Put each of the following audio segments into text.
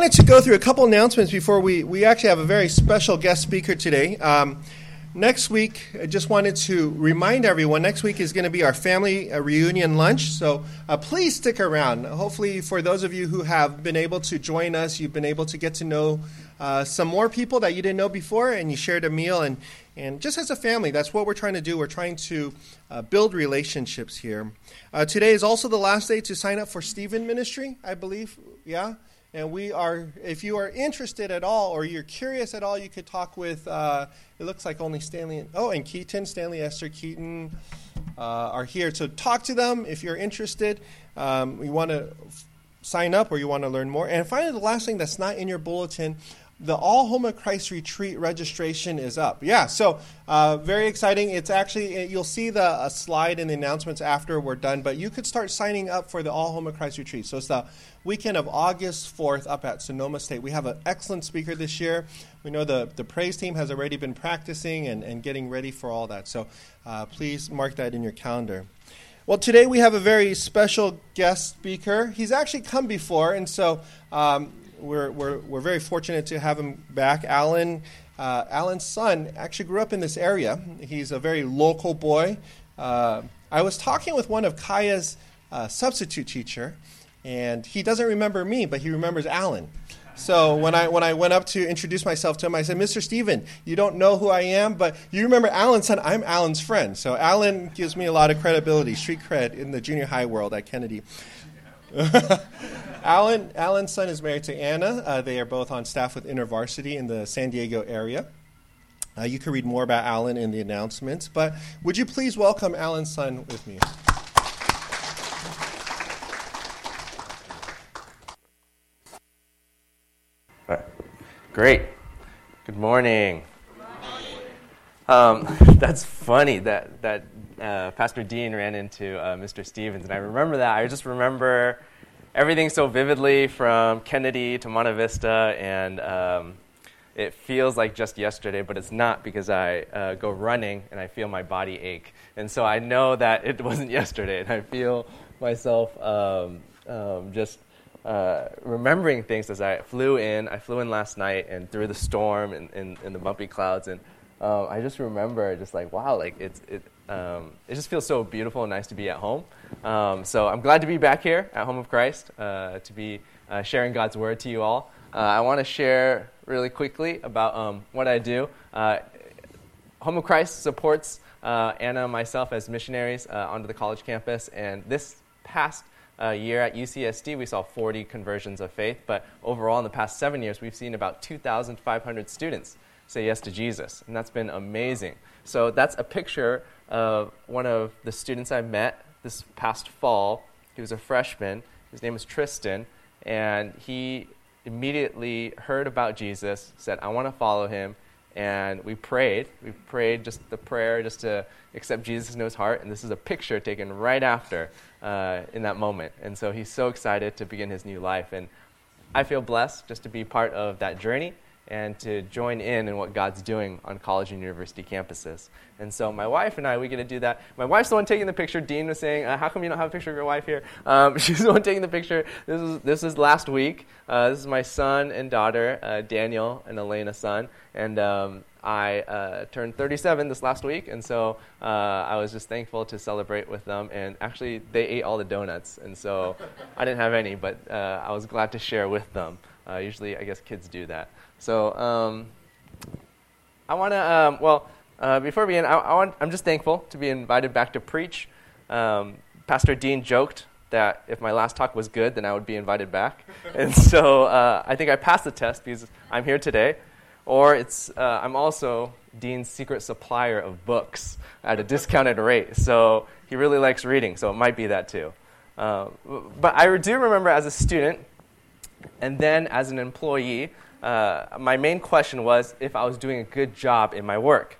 wanted to go through a couple announcements before we, we actually have a very special guest speaker today. Um, next week, I just wanted to remind everyone next week is going to be our family uh, reunion lunch. So uh, please stick around. Hopefully, for those of you who have been able to join us, you've been able to get to know uh, some more people that you didn't know before, and you shared a meal. And, and just as a family, that's what we're trying to do. We're trying to uh, build relationships here. Uh, today is also the last day to sign up for Stephen Ministry, I believe. Yeah? And we are, if you are interested at all or you're curious at all, you could talk with, uh, it looks like only Stanley, and, oh, and Keaton, Stanley Esther Keaton uh, are here. So talk to them if you're interested. Um, you want to f- sign up or you want to learn more. And finally, the last thing that's not in your bulletin the All Home of Christ retreat registration is up. Yeah, so uh, very exciting. It's actually, you'll see the slide in the announcements after we're done, but you could start signing up for the All Home of Christ retreat. So it's the weekend of August 4th up at Sonoma State. We have an excellent speaker this year. We know the, the praise team has already been practicing and, and getting ready for all that. So uh, please mark that in your calendar. Well, today we have a very special guest speaker. He's actually come before, and so um, we're, we're, we're very fortunate to have him back. Alan, uh, Alan Son actually grew up in this area. He's a very local boy. Uh, I was talking with one of Kaya's uh, substitute teacher, and he doesn't remember me, but he remembers Alan. So when I when I went up to introduce myself to him, I said, "Mr. Stephen, you don't know who I am, but you remember Alan Son. I'm Alan's friend." So Alan gives me a lot of credibility, street cred in the junior high world at Kennedy. Alan, Alan's son is married to Anna. Uh, they are both on staff with InterVarsity in the San Diego area. Uh, you can read more about Alan in the announcements, but would you please welcome Alan Son with me? Great. Good morning. Um, that's funny that that uh, Pastor Dean ran into uh, Mr. Stevens, and I remember that. I just remember everything so vividly from Kennedy to Monta Vista, and um, it feels like just yesterday, but it's not because I uh, go running and I feel my body ache, and so I know that it wasn't yesterday, and I feel myself um, um just uh, remembering things as I flew in. I flew in last night and through the storm and, and, and the bumpy clouds, and um, I just remember just like wow, like it's it um, it just feels so beautiful and nice to be at home. Um, so I'm glad to be back here at Home of Christ uh, to be uh, sharing God's word to you all. Uh, I want to share really quickly about um, what I do. Uh, home of Christ supports Anna and myself as missionaries onto the college campus, and this past uh, year at UCSD, we saw 40 conversions of faith, but overall, in the past seven years, we've seen about 2,500 students say yes to Jesus, and that's been amazing. So, that's a picture of one of the students I met this past fall. He was a freshman. His name was Tristan, and he immediately heard about Jesus, said, I want to follow him, and we prayed. We prayed just the prayer just to accept Jesus into his heart, and this is a picture taken right after uh, in that moment. And so he's so excited to begin his new life. And I feel blessed just to be part of that journey and to join in in what God's doing on college and university campuses. And so my wife and I, we get to do that. My wife's the one taking the picture. Dean was saying, uh, "How come you don't have a picture of your wife here?" Um, she's the one taking the picture. This is this is last week. Uh, this is my son and daughter, uh, Daniel and Elena's son, and um, I uh, turned 37 this last week, and so uh, I was just thankful to celebrate with them. And actually, they ate all the donuts, and so I didn't have any, but uh, I was glad to share with them. Usually, I guess kids do that. So um, I want to, um, well, uh, before we end, I, I want, I'm just thankful to be invited back to preach. Um, Pastor Dean joked that if my last talk was good, then I would be invited back. and so uh, I think I passed the test because I'm here today. Or it's, uh, I'm also Dean's secret supplier of books at a discounted rate. So he really likes reading, so it might be that too. Uh, but I do remember as a student and then as an employee, uh, my main question was if I was doing a good job in my work.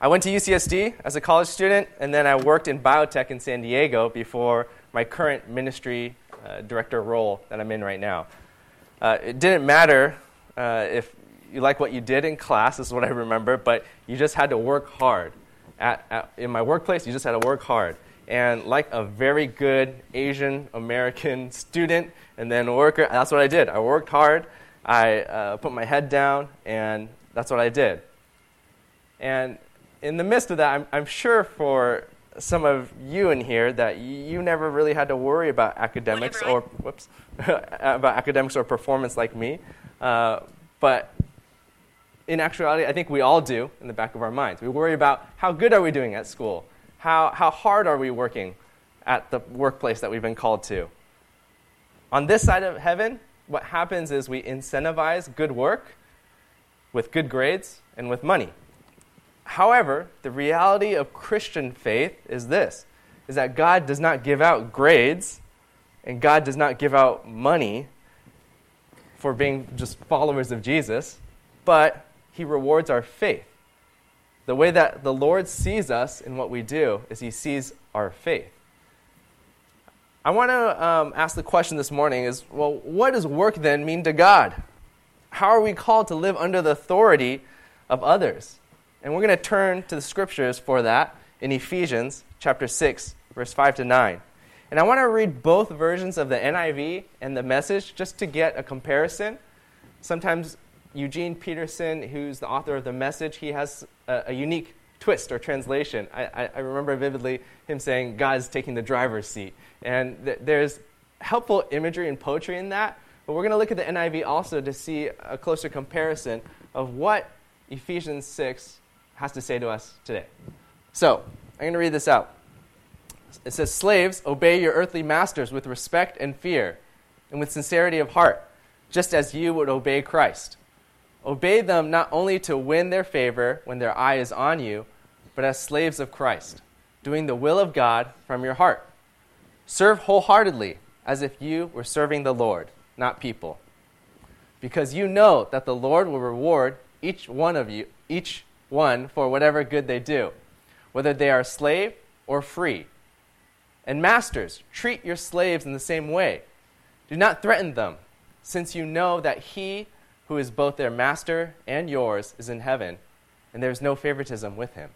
I went to UCSD as a college student, and then I worked in biotech in San Diego before my current ministry uh, director role that I'm in right now. Uh, it didn't matter uh, if you like what you did in class, is what I remember, but you just had to work hard. At, at, in my workplace, you just had to work hard. And like a very good Asian American student and then worker, that's what I did. I worked hard, I uh, put my head down, and that's what I did. And in the midst of that, I'm, I'm sure for some of you in here that you never really had to worry about academics or whoops about academics or performance like me. Uh, but in actuality, I think we all do in the back of our minds. We worry about how good are we doing at school? How, how hard are we working at the workplace that we've been called to? On this side of heaven, what happens is we incentivize good work with good grades and with money. However, the reality of Christian faith is this is that God does not give out grades and God does not give out money for being just followers of Jesus, but he rewards our faith. The way that the Lord sees us in what we do is he sees our faith. I want to um, ask the question this morning is well, what does work then mean to God? How are we called to live under the authority of others? And we're going to turn to the scriptures for that in Ephesians chapter 6, verse 5 to 9. And I want to read both versions of the NIV and the message just to get a comparison. Sometimes Eugene Peterson, who's the author of the message, he has a, a unique twist or translation. I, I, remember vividly him saying, God's taking the driver's seat. And th- there's helpful imagery and poetry in that. But we're going to look at the NIV also to see a closer comparison of what Ephesians 6 has to say to us today. So, I'm going to read this out. It says, Slaves, obey your earthly masters with respect and fear, and with sincerity of heart, just as you would obey Christ. Obey them not only to win their favor when their eye is on you, but as slaves of Christ, doing the will of God from your heart. Serve wholeheartedly, as if you were serving the Lord, not people. Because you know that the Lord will reward each one of you, each one for whatever good they do, whether they are slave or free. And masters, treat your slaves in the same way. Do not threaten them, since you know that he who is both their master and yours is in heaven, and there is no favoritism with him.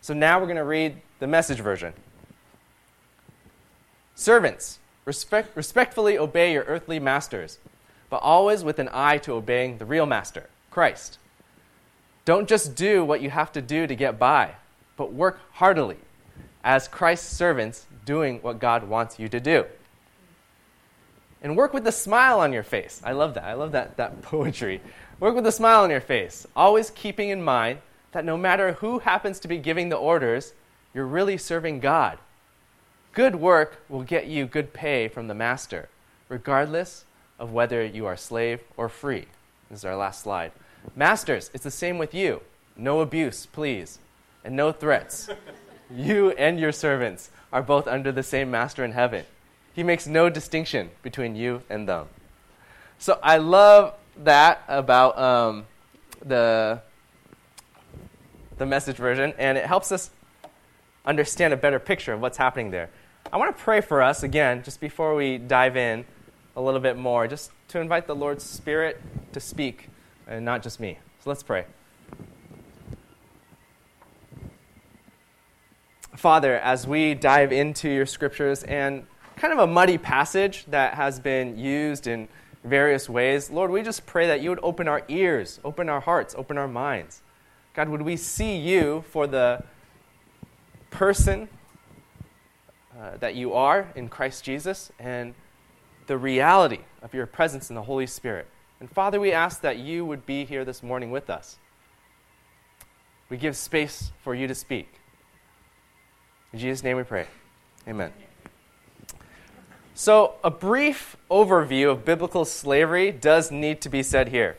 So now we're going to read the message version. Servants, respect, respectfully obey your earthly masters, but always with an eye to obeying the real master, Christ. Don't just do what you have to do to get by, but work heartily as Christ's servants doing what God wants you to do. And work with a smile on your face. I love that. I love that, that poetry. Work with a smile on your face, always keeping in mind that no matter who happens to be giving the orders, you're really serving God. Good work will get you good pay from the master, regardless of whether you are slave or free. This is our last slide. Masters, it's the same with you. No abuse, please, and no threats. you and your servants are both under the same master in heaven. He makes no distinction between you and them. So I love that about um, the, the message version, and it helps us understand a better picture of what's happening there. I want to pray for us again, just before we dive in a little bit more, just to invite the Lord's Spirit to speak, and not just me. So let's pray. Father, as we dive into your scriptures and kind of a muddy passage that has been used in various ways. Lord, we just pray that you would open our ears, open our hearts, open our minds. God, would we see you for the person uh, that you are in Christ Jesus and the reality of your presence in the Holy Spirit. And Father, we ask that you would be here this morning with us. We give space for you to speak. In Jesus' name we pray. Amen. So, a brief overview of biblical slavery does need to be said here.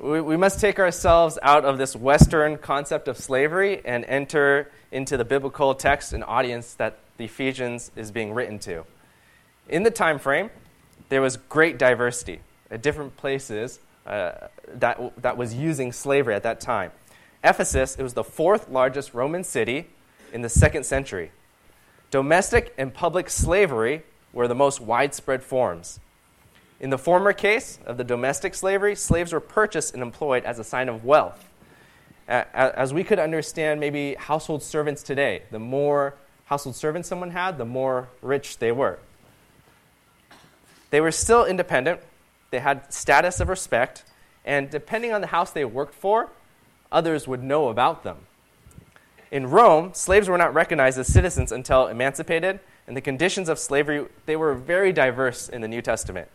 We, we, must take ourselves out of this Western concept of slavery and enter into the biblical text and audience that the Ephesians is being written to. In the time frame, there was great diversity at different places uh, that, that was using slavery at that time. Ephesus, it was the fourth largest Roman city in the second century. Domestic and public slavery were the most widespread forms. In the former case of the domestic slavery, slaves were purchased and employed as a sign of wealth. As we could understand, maybe household servants today, the more household servants someone had, the more rich they were. They were still independent, they had status of respect, and depending on the house they worked for, others would know about them. In Rome, slaves were not recognized as citizens until emancipated, and the conditions of slavery they were very diverse in the New Testament.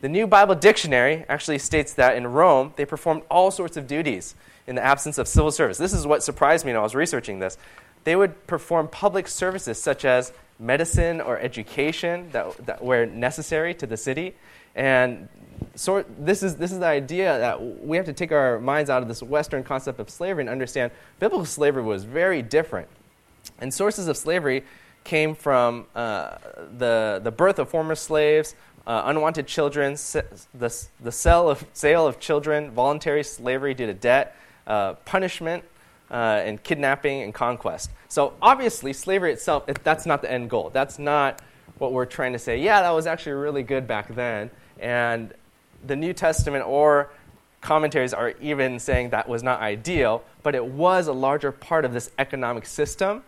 The New Bible Dictionary actually states that in Rome, they performed all sorts of duties in the absence of civil service. This is what surprised me when I was researching this. They would perform public services such as medicine or education that, that were necessary to the city. And so this is, this is the idea that we have to take our minds out of this Western concept of slavery and understand biblical slavery was very different. And sources of slavery came from uh, the, the birth of former slaves, uh, unwanted children, the, the sale of, sale of children, voluntary slavery due to debt, uh, punishment, uh, and kidnapping and conquest. So obviously, slavery itself, it, that's not the end goal. That's not what we're trying to say. Yeah, that was actually really good back then. And the New Testament or commentaries are even saying that was not ideal, but it was a larger part of this economic system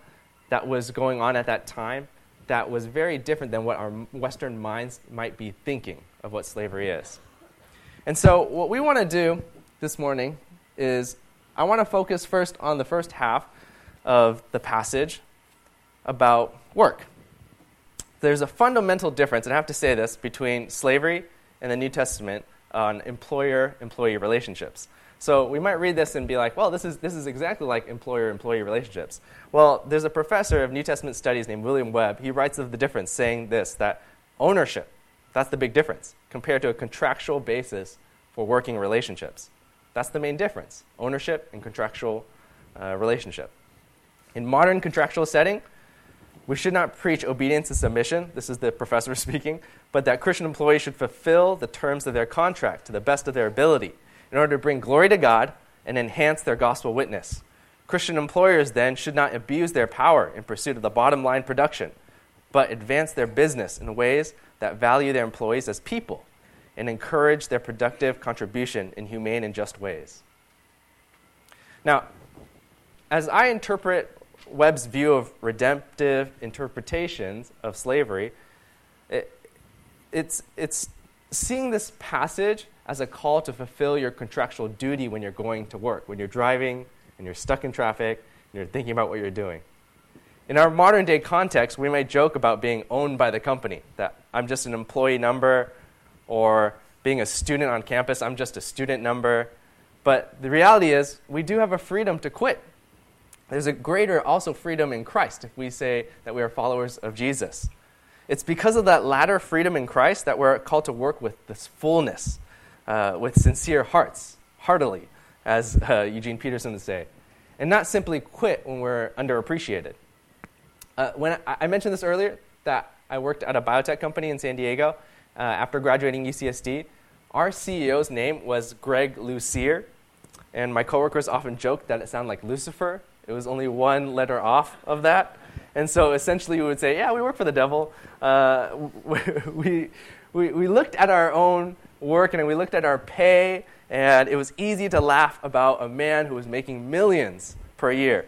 that was going on at that time that was very different than what our Western minds might be thinking of what slavery is. And so, what we want to do this morning is I want to focus first on the first half of the passage about work. There's a fundamental difference, and I have to say this, between slavery and the New Testament on employer employee relationships. So we might read this and be like, well, this is, this is exactly like employer employee relationships. Well, there's a professor of New Testament studies named William Webb. He writes of the difference, saying this that ownership, that's the big difference, compared to a contractual basis for working relationships. That's the main difference ownership and contractual uh, relationship. In modern contractual setting, we should not preach obedience and submission. This is the professor speaking, but that Christian employees should fulfill the terms of their contract to the best of their ability in order to bring glory to God and enhance their gospel witness. Christian employers then should not abuse their power in pursuit of the bottom line production, but advance their business in ways that value their employees as people and encourage their productive contribution in humane and just ways. Now, as I interpret Webb's view of redemptive interpretations of slavery, it, it's, it's seeing this passage as a call to fulfill your contractual duty when you're going to work, when you're driving and you're stuck in traffic and you're thinking about what you're doing. In our modern day context, we might joke about being owned by the company, that I'm just an employee number, or being a student on campus, I'm just a student number. But the reality is, we do have a freedom to quit. There's a greater also freedom in Christ if we say that we are followers of Jesus. It's because of that latter freedom in Christ that we're called to work with this fullness, uh, with sincere hearts, heartily, as uh, Eugene Peterson would say, and not simply quit when we're underappreciated. Uh, when I, I, mentioned this earlier, that I worked at a biotech company in San Diego uh, after graduating UCSD. Our CEO's name was Greg Lucier, and my coworkers often joked that it sounded like Lucifer. It was only one letter off of that. And so essentially, we would say, Yeah, we work for the devil. Uh, we, we, we looked at our own work and we looked at our pay, and it was easy to laugh about a man who was making millions per year.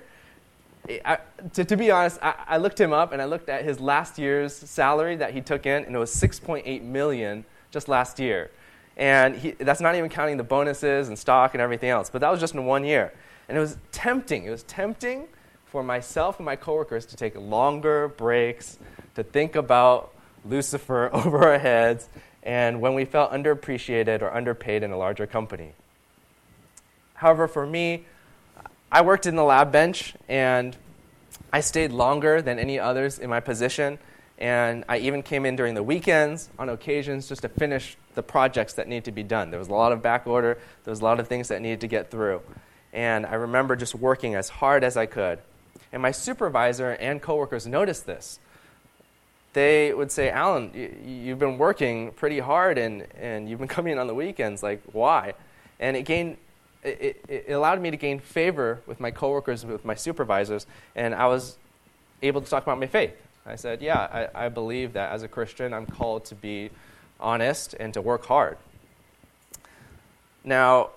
I, to, to, be honest, I, I, looked him up and I looked at his last year's salary that he took in, and it was 6.8 million just last year. And he, that's not even counting the bonuses and stock and everything else. But that was just in one year. And it was tempting. It was tempting for myself and my coworkers to take longer breaks, to think about Lucifer over our heads, and when we felt underappreciated or underpaid in a larger company. However, for me, I worked in the lab bench and I stayed longer than any others in my position. And I even came in during the weekends on occasions just to finish the projects that needed to be done. There was a lot of back order, there was a lot of things that needed to get through. And I remember just working as hard as I could. And my supervisor and coworkers noticed this. They would say, Alan, you've been working pretty hard and, and you've been coming in on the weekends. Like, why? And it gained it, it, allowed me to gain favor with my coworkers, with my supervisors, and I was able to talk about my faith. I said, Yeah, I, I believe that as a Christian, I'm called to be honest and to work hard. Now,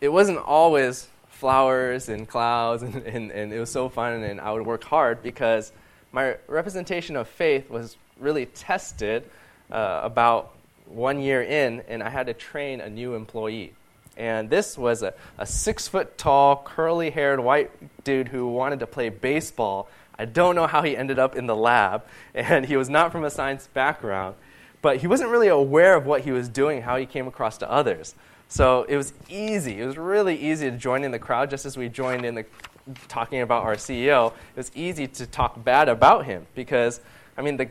it wasn't always flowers and clouds, and, and, and it was so fun, and I would work hard because my representation of faith was really tested uh, about one year in, and I had to train a new employee. And this was a, a six foot tall, curly haired white dude who wanted to play baseball. I don't know how he ended up in the lab, and he was not from a science background, but he wasn't really aware of what he was doing, how he came across to others. So it was easy. It was really easy to join in the crowd, just as we joined in the talking about our CEO. It was easy to talk bad about him because, I mean, the,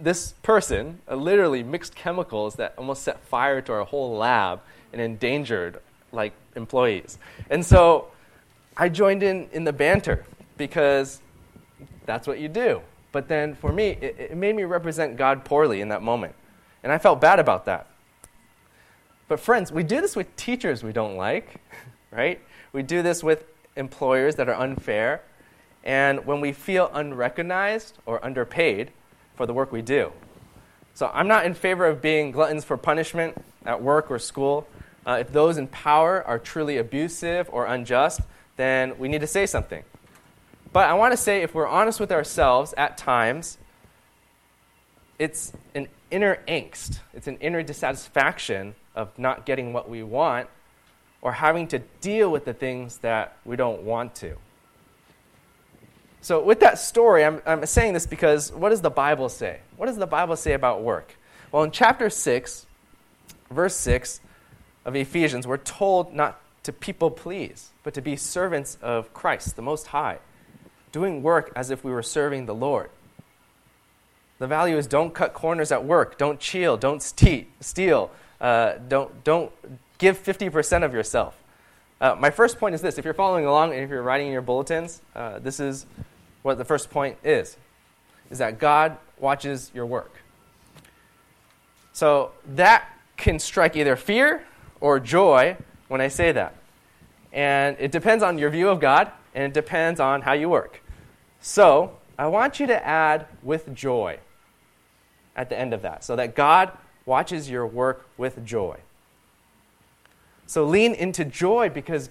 this person uh, literally mixed chemicals that almost set fire to our whole lab and endangered like employees. And so I joined in in the banter because that's what you do. But then for me, it, it made me represent God poorly in that moment. And I felt bad about that. But friends, we do this with teachers we don't like, right? We do this with employers that are unfair. And when we feel unrecognized or underpaid, for the work we do. So I'm not in favor of being gluttons for punishment at work or school. Uh, if those in power are truly abusive or unjust, then we need to say something. But I want to say if we're honest with ourselves at times, it's an inner angst, it's an inner dissatisfaction of not getting what we want or having to deal with the things that we don't want to. So, with that story, I'm, I'm saying this because what does the Bible say? What does the Bible say about work? Well, in chapter 6, verse 6 of Ephesians, we're told not to people please, but to be servants of Christ, the Most High, doing work as if we were serving the Lord. The value is don't cut corners at work, don't cheat, don't steal, uh, don't, don't give 50% of yourself. Uh, my first point is this if you're following along and if you're writing in your bulletins, uh, this is what the first point is is that God watches your work. So that can strike either fear or joy when I say that. And it depends on your view of God and it depends on how you work. So I want you to add with joy at the end of that so that God watches your work with joy. So lean into joy because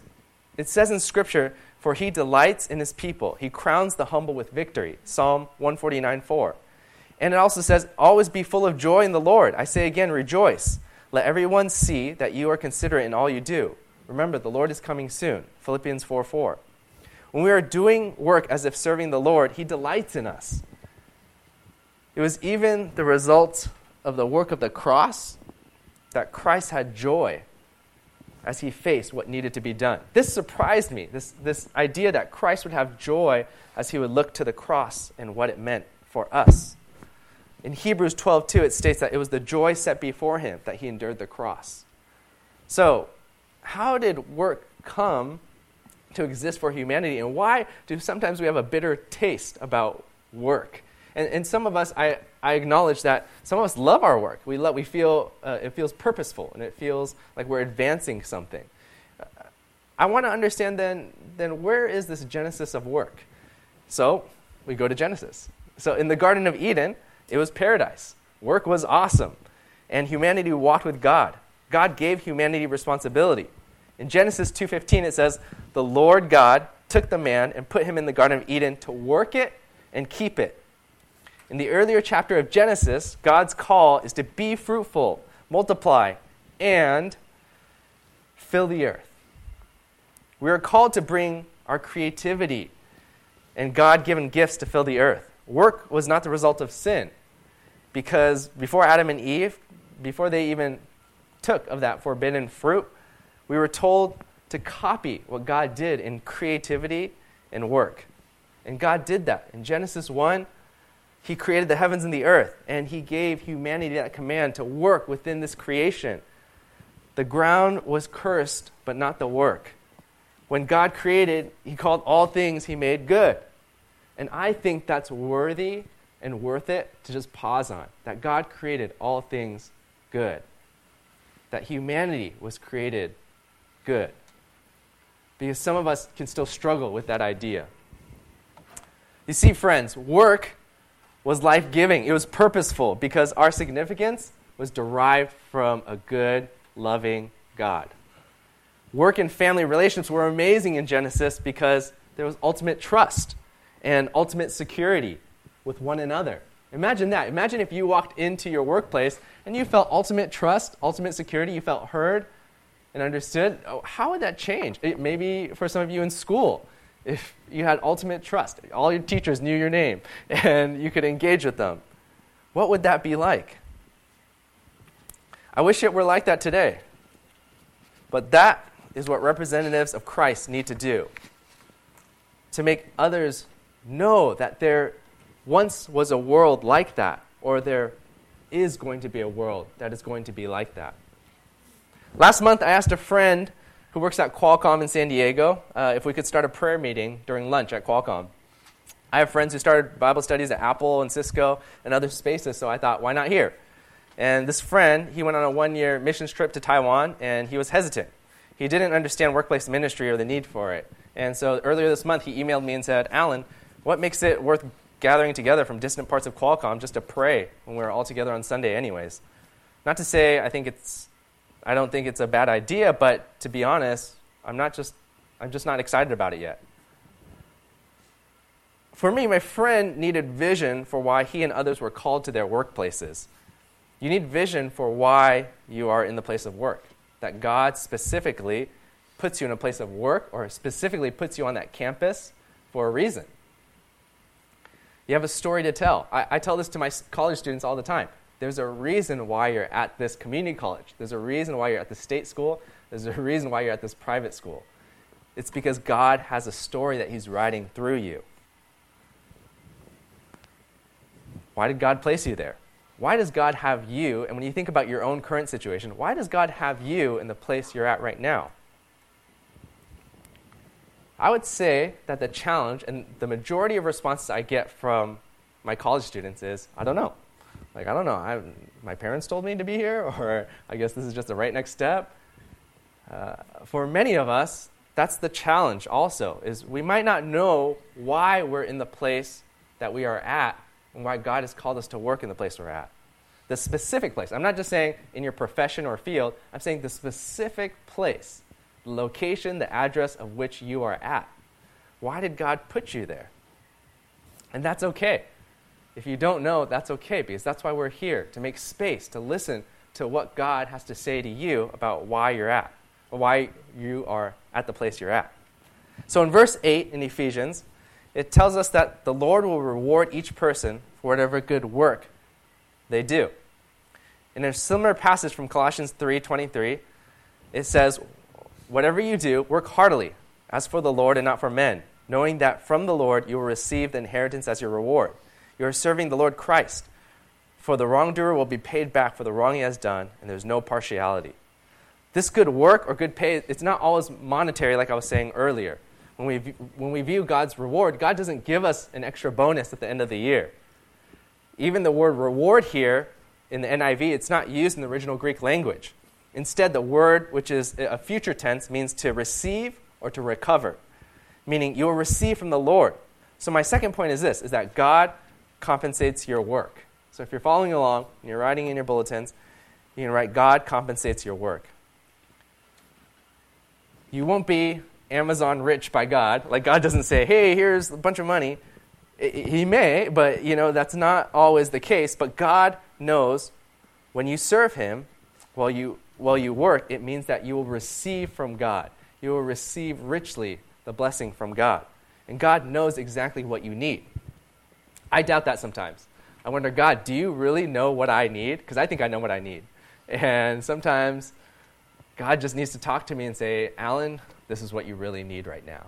it says in Scripture, for he delights in his people. He crowns the humble with victory. Psalm 149 4. And it also says, always be full of joy in the Lord. I say again, rejoice. Let everyone see that you are considerate in all you do. Remember, the Lord is coming soon. Philippians 4 4. When we are doing work as if serving the Lord, he delights in us. It was even the result of the work of the cross that Christ had joy as he faced what needed to be done. This surprised me, this, this idea that Christ would have joy as he would look to the cross and what it meant for us. In Hebrews 12, 2, it states that it was the joy set before him that he endured the cross. So, how did work come to exist for humanity, and why do sometimes we have a bitter taste about work? And, and some of us, I, I acknowledge that some of us love our work. We, love, we feel uh, it feels purposeful and it feels like we're advancing something. I want to understand then, then where is this genesis of work? So we go to Genesis. So in the Garden of Eden, it was paradise. Work was awesome. And humanity walked with God. God gave humanity responsibility. In Genesis 2:15 it says, "The Lord God took the man and put him in the garden of Eden to work it and keep it." In the earlier chapter of Genesis, God's call is to be fruitful, multiply, and fill the earth. We are called to bring our creativity and God given gifts to fill the earth. Work was not the result of sin because before Adam and Eve, before they even took of that forbidden fruit, we were told to copy what God did in creativity and work. And God did that. In Genesis 1, he created the heavens and the earth, and He gave humanity that command to work within this creation. The ground was cursed, but not the work. When God created, He called all things He made good. And I think that's worthy and worth it to just pause on. That God created all things good. That humanity was created good. Because some of us can still struggle with that idea. You see, friends, work was life giving, it was purposeful because our significance was derived from a good, loving God. Work and family relations were amazing in Genesis because there was ultimate trust. and ultimate security with one another. Imagine that. Imagine if you walked into your workplace and you felt ultimate trust, ultimate security, you felt heard and understood. Oh, how would that change? It, maybe for some of you in school, if you had ultimate trust, all your teachers knew your name and you could engage with them, what would that be like? I wish it were like that today. But that is what representatives of Christ need to do to make others know that there once was a world like that, or there is going to be a world that is going to be like that. Last month, I asked a friend who works at Qualcomm in San Diego uh, if we could start a prayer meeting during lunch at Qualcomm. I have friends who started Bible studies at Apple and Cisco and other spaces, so I thought, why not here? And this friend, he went on a one year missions trip to Taiwan, and he was hesitant. He didn't understand workplace ministry or the need for it. And so earlier this month, he emailed me and said, Alan, what makes it worth gathering together from distant parts of Qualcomm just to pray when we're all together on Sunday, anyways? Not to say I think it's, I don't think it's a bad idea, but to be honest, I'm not just, I'm just not excited about it yet. For me, my friend needed vision for why he and others were called to their workplaces. You need vision for why you are in the place of work. That God specifically puts you in a place of work or specifically puts you on that campus for a reason. You have a story to tell. I, I, tell this to my college students all the time. There's a reason why you're at this community college. There's a reason why you're at the state school. There's a reason why you're at this private school. It's because God has a story that He's writing through you. Why did God place you there? why does God have you, and when you think about your own current situation, why does God have you in the place you're at right now? I would say that the challenge and the majority of responses I get from my college students is, I don't know. Like, I don't know. I, my parents told me to be here, or I guess this is just the right next step. Uh, for many of us, that's the challenge also, is we might not know why we're in the place that we are at and why God has called us to work in the place we're at. The specific place. I'm not just saying in your profession or field, I'm saying the specific place, the location, the address of which you are at. Why did God put you there? And that's okay. If you don't know, that's okay because that's why we're here to make space, to listen to what God has to say to you about why you're at, why you are at the place you're at. So in verse 8 in Ephesians, it tells us that the Lord will reward each person for whatever good work they do. In a similar passage from Colossians 3:23, it says, "Whatever you do, work heartily, as for the Lord and not for men, knowing that from the Lord you will receive the inheritance as your reward. You are serving the Lord Christ. For the wrongdoer will be paid back for the wrong he has done, and there's no partiality." This good work or good pay, it's not always monetary like I was saying earlier when we, when we view God's reward, God doesn't give us an extra bonus at the end of the year. Even the word reward here in the NIV, it's not used in the original Greek language. Instead, the word, which is a future tense, means to receive or to recover, meaning you will receive from the Lord. So my second point is this, is that God compensates your work. So if you're following along and you're writing in your bulletins, you can write, God compensates your work. You won't be Amazon rich by God. Like God doesn't say, "Hey, here's a bunch of money." He may, but you know that's not always the case. But God knows when you serve Him, while you while you work, it means that you will receive from God. You will receive richly the blessing from God, and God knows exactly what you need. I doubt that sometimes. I wonder, God, do you really know what I need? Because I think I know what I need, and sometimes God just needs to talk to me and say, Alan, this is what you really need right now.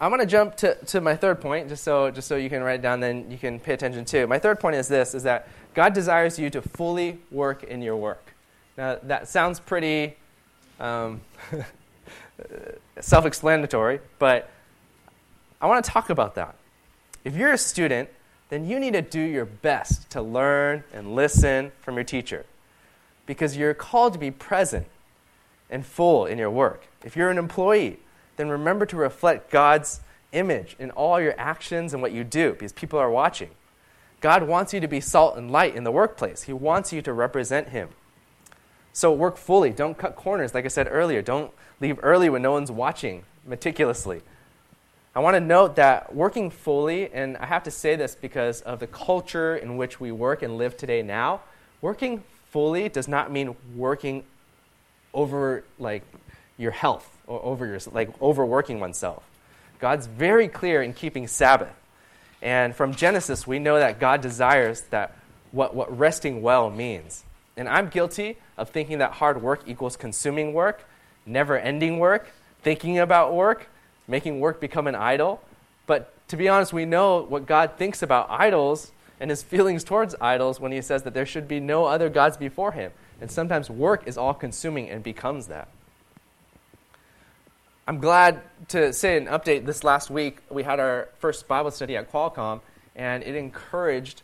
I'm going to jump to, to my third point, just so, just so you can write it down, then you can pay attention too. My third point is this, is that God desires you to fully work in your work. Now, that sounds pretty um, self-explanatory, but I want to talk about that. If you're a student, then you need to do your best to learn and listen from your teacher because you're called to be present and full in your work. If you're an employee, then remember to reflect God's image in all your actions and what you do because people are watching. God wants you to be salt and light in the workplace, He wants you to represent Him. So work fully. Don't cut corners, like I said earlier. Don't leave early when no one's watching. meticulously. I want to note that working fully, and I have to say this because of the culture in which we work and live today now, working fully does not mean working over like your health or over your like overworking oneself. God's very clear in keeping Sabbath. And from Genesis, we know that God desires that what, what resting well means. And I'm guilty of thinking that hard work equals consuming work, never ending work, thinking about work, making work become an idol. But to be honest, we know what God thinks about idols and his feelings towards idols when he says that there should be no other gods before him. And sometimes work is all consuming and becomes that. I'm glad to say an update. This last week, we had our first Bible study at Qualcomm, and it encouraged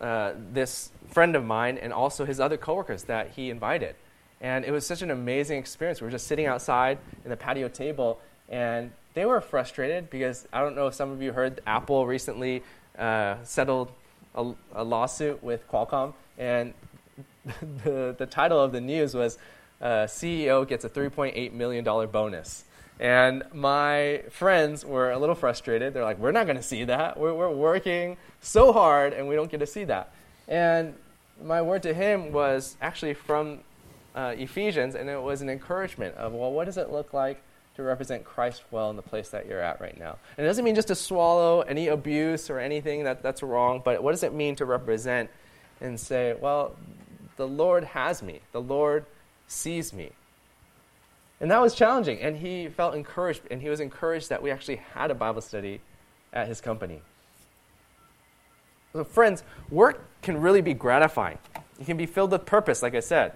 uh, this friend of mine and also his other coworkers that he invited. And it was such an amazing experience. We were just sitting outside in the patio table, and they were frustrated because I don't know if some of you heard Apple recently uh, settled a, a, lawsuit with Qualcomm, and the, the title of the news was uh, CEO gets a $3.8 million bonus. And my friends were a little frustrated. They're like, we're not going to see that. We're, we're working so hard, and we don't get to see that. And my word to him was actually from uh, Ephesians, and it was an encouragement of, well, what does it look like to represent Christ well in the place that you're at right now? And it doesn't mean just to swallow any abuse or anything that, that's wrong, but what does it mean to represent and say, well, the Lord has me, the Lord sees me. And that was challenging, and he felt encouraged, and he was encouraged that we actually had a Bible study at his company. So, friends, work can really be gratifying. It can be filled with purpose, like I said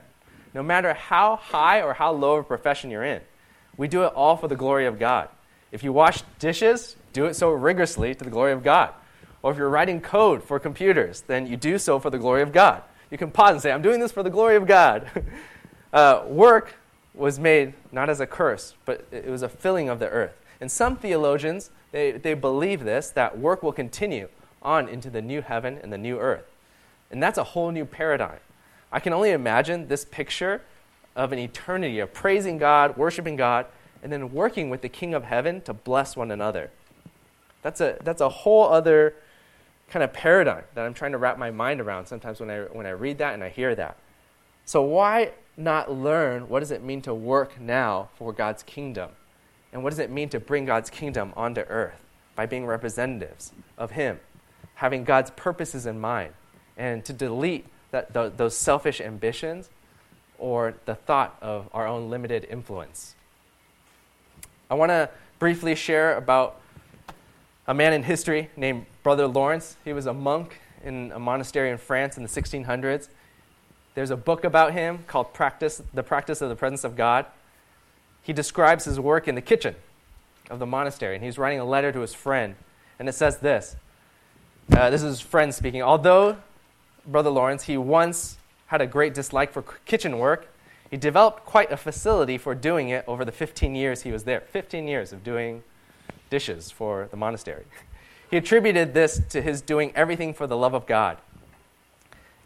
no matter how high or how low of a profession you're in. We do it all for the glory of God. If you wash dishes, do it so rigorously to the glory of God. Or if you're writing code for computers, then you do so for the glory of God. You can pause and say, I'm doing this for the glory of God. uh, work was made not as a curse, but it was a filling of the earth. And some theologians, they, they believe this, that work will continue on into the new heaven and the new earth. And that's a whole new paradigm. I can only imagine this picture of an eternity of praising God, worshiping God, and then working with the King of Heaven to bless one another. That's a, that's a whole other kind of paradigm that I'm trying to wrap my mind around sometimes when I, when I read that and I hear that. So, why not learn what does it mean to work now for God's kingdom? And what does it mean to bring God's kingdom onto earth by being representatives of Him, having God's purposes in mind, and to delete that, th- those selfish ambitions or the thought of our own limited influence. I want to briefly share about a man in history named Brother Lawrence. He was a monk in a monastery in France in the 1600s. There's a book about him called Practice, The Practice of the Presence of God. He describes his work in the kitchen of the monastery, and he's writing a letter to his friend. And it says this uh, This is his friend speaking. Although Brother Lawrence, he once had a great dislike for kitchen work. He developed quite a facility for doing it over the 15 years he was there. 15 years of doing dishes for the monastery. He attributed this to his doing everything for the love of God,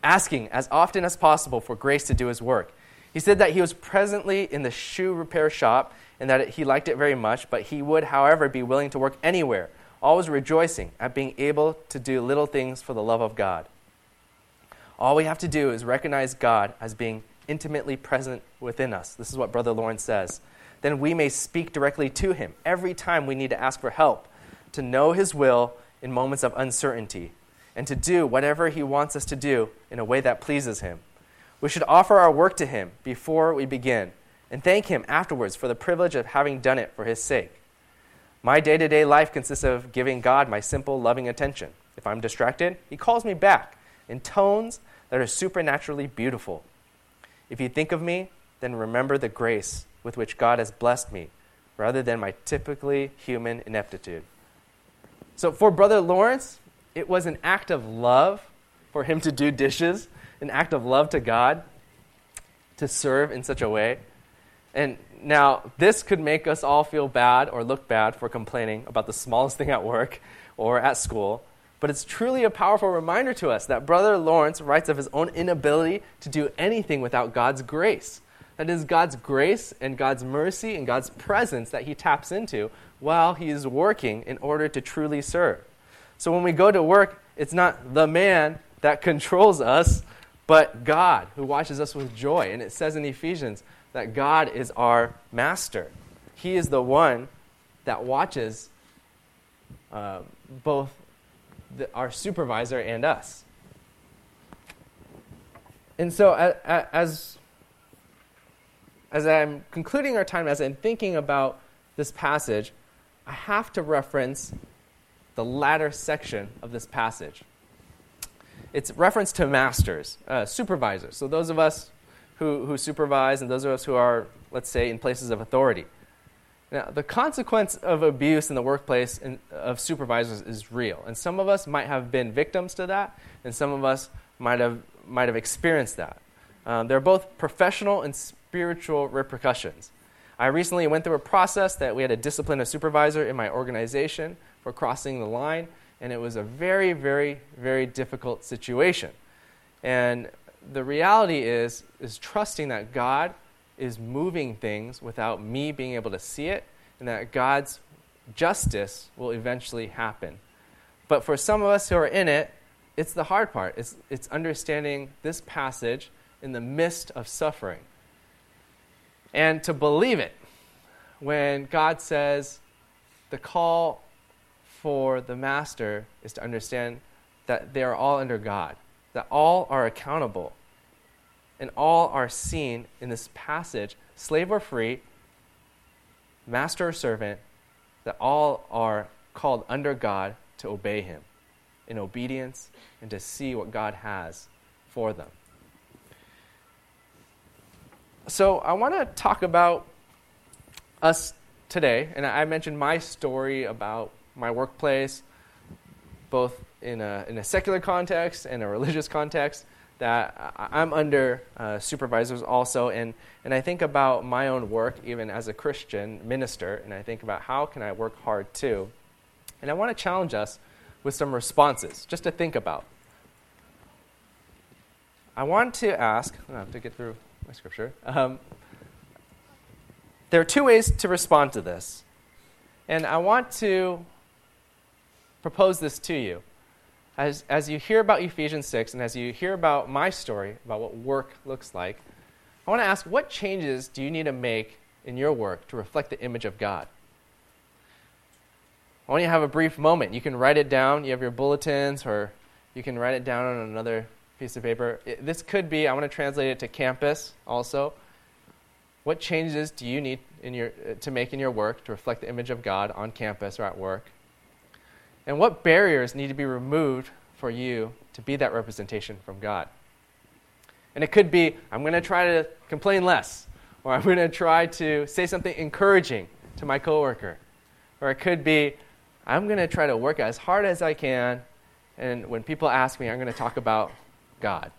asking as often as possible for grace to do his work. He said that he was presently in the shoe repair shop and that he liked it very much, but he would, however, be willing to work anywhere, always rejoicing at being able to do little things for the love of God. All we have to do is recognize God as being intimately present within us. This is what Brother Lawrence says. Then we may speak directly to Him every time we need to ask for help, to know His will in moments of uncertainty, and to do whatever He wants us to do in a way that pleases Him. We should offer our work to Him before we begin and thank Him afterwards for the privilege of having done it for His sake. My day to day life consists of giving God my simple, loving attention. If I'm distracted, He calls me back in tones that are supernaturally beautiful. If you think of me, then remember the grace with which God has blessed me, rather than my typically human ineptitude. So for Brother Lawrence, it was an act of love for him to do dishes, an act of love to God to serve in such a way. And now, this could make us all feel bad or look bad for complaining about the smallest thing at work or at school. But it's truly a powerful reminder to us that Brother Lawrence writes of his own inability to do anything without God's grace. That is God's grace and God's mercy and God's presence that He taps into while He is working in order to truly serve. So when we go to work, it's not the man that controls us, but God who watches us with joy. And it says in Ephesians that God is our master. He is the one that watches uh, both the, our supervisor and us. And so, as, as I'm concluding our time, as I'm thinking about this passage, I have to reference the latter section of this passage. It's reference to masters, uh, supervisors. So, those of us who, who supervise and those of us who are, let's say, in places of authority. Now, the consequence of abuse in the workplace in, of supervisors is real. And some of us might have been victims to that, and some of us might have, might have experienced that. Um, there are both professional and spiritual repercussions. I recently went through a process that we had to discipline a supervisor in my organization for crossing the line, and it was a very, very, very difficult situation. And the reality is, is trusting that God is moving things without me being able to see it, and that God's justice will eventually happen. But for some of us who are in it, it's the hard part. It's, it's understanding this passage in the midst of suffering. And to believe it when God says the call for the master is to understand that they are all under God, that all are accountable and all are seen in this passage, slave or free, master or servant, that all are called under God to obey Him in obedience and to see what God has for them. So, I want to talk about us today, and I mentioned my story about my workplace, both in a, in a secular context and a religious context that I'm under uh, supervisors also, and, and I think about my own work even as a Christian minister, and I think about how can I work hard too. And I want to challenge us with some responses, just to think about. I want to ask, I have to get through my scripture. Um, there are two ways to respond to this, and I want to propose this to you as, as you hear about Ephesians 6 and as you hear about my story, about what work looks like, I want to ask what changes do you need to make in your work to reflect the image of God? I want you to have a brief moment. You can write it down. You have your bulletins, or you can write it down on another piece of paper. It, this could be, I want to translate it to campus also. What changes do you need in your, to make in your work to reflect the image of God on campus or at work? And what barriers need to be removed for you to be that representation from God? And it could be I'm going to try to complain less, or I'm going to try to say something encouraging to my coworker. Or it could be I'm going to try to work as hard as I can, and when people ask me, I'm going to talk about God.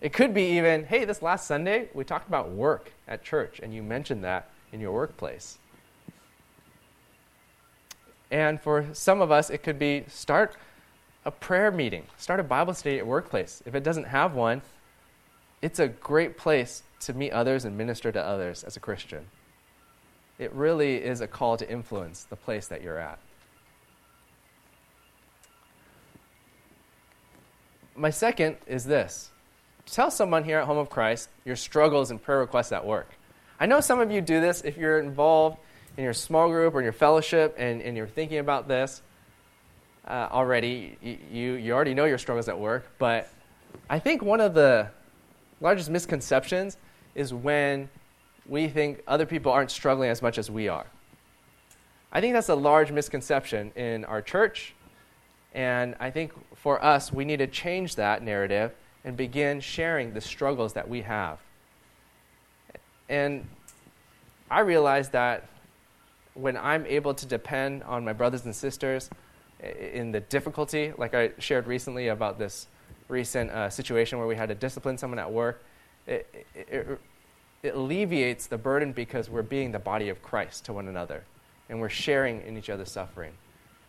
It could be even, hey, this last Sunday, we talked about work at church, and you mentioned that in your workplace. And for some of us, it could be start a prayer meeting, start a Bible study at workplace. If it doesn't have one, it's a great place to meet others and minister to others as a Christian. It really is a call to influence the place that you're at. My second is this tell someone here at Home of Christ your struggles and prayer requests at work. I know some of you do this if you're involved in your small group or in your fellowship and, and you're thinking about this uh, already, you, you already know your struggles at work, but I think one of the largest misconceptions is when we think other people aren't struggling as much as we are. I think that's a large misconception in our church, and I think for us, we need to change that narrative and begin sharing the struggles that we have. And I realize that when I'm able to depend on my brothers and sisters in the difficulty, like I shared recently about this recent uh, situation where we had to discipline someone at work, it, it, it alleviates the burden because we're being the body of Christ to one another. And we're sharing in each other's suffering.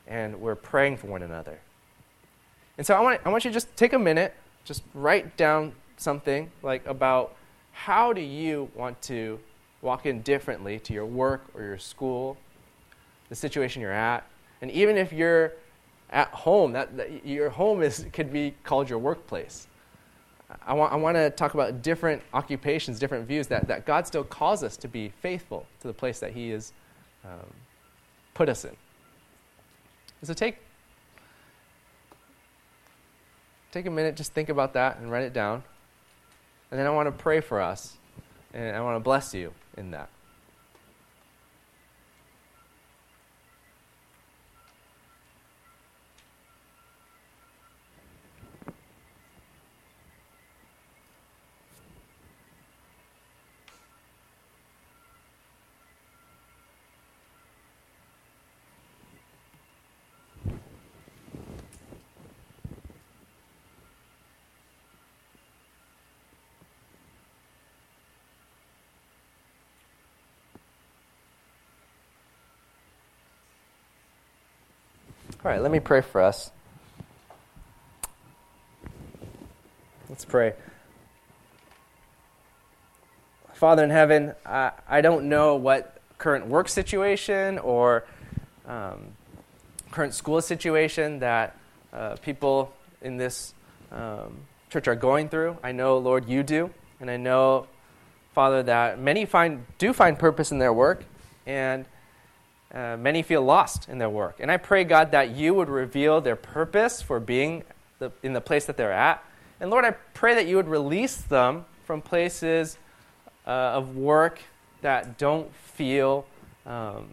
And we're praying for one another. And so I want, I want you to just take a minute, just write down something like about how do you want to walk in differently to your work or your school, the situation you're at? And even if you're at home, that, that your home is, could be called your workplace. I want, I want to talk about different occupations, different views, that, that God still calls us to be faithful to the place that He has um, put us in. So take, take a minute, just think about that and write it down. And then I want to pray for us, and I want to bless you in that. All right, let me pray for us. Let's pray. Father in heaven, I, I don't know what current work situation or um, current school situation that uh, people in this um, church are going through. I know, Lord, you do. And I know, Father, that many find, do find purpose in their work. And uh, many feel lost in their work. And I pray, God, that you would reveal their purpose for being the, in the place that they're at. And Lord, I pray that you would release them from places uh, of work that don't feel um,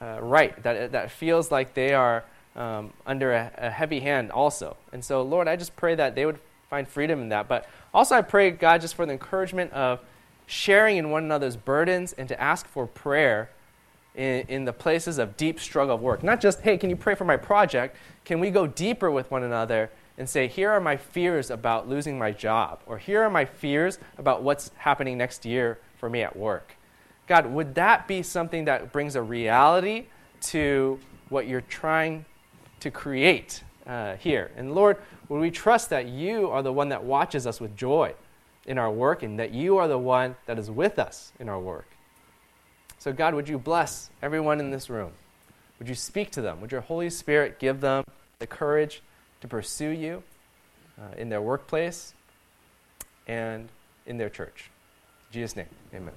uh, right, that, that feels like they are um, under a, a heavy hand also. And so, Lord, I just pray that they would find freedom in that. But also, I pray, God, just for the encouragement of sharing in one another's burdens and to ask for prayer in, in the places of deep struggle of work. Not just, hey, can you pray for my project? Can we go deeper with one another and say, here are my fears about losing my job, or here are my fears about what's happening next year for me at work? God, would that be something that brings a reality to what you're trying to create uh, here? And Lord, would we trust that you are the one that watches us with joy in our work and that you are the one that is with us in our work? So, God, would you bless everyone in this room? Would you speak to them? Would your Holy Spirit give them the courage to pursue you uh, in their workplace and in their church? In Jesus' name, amen.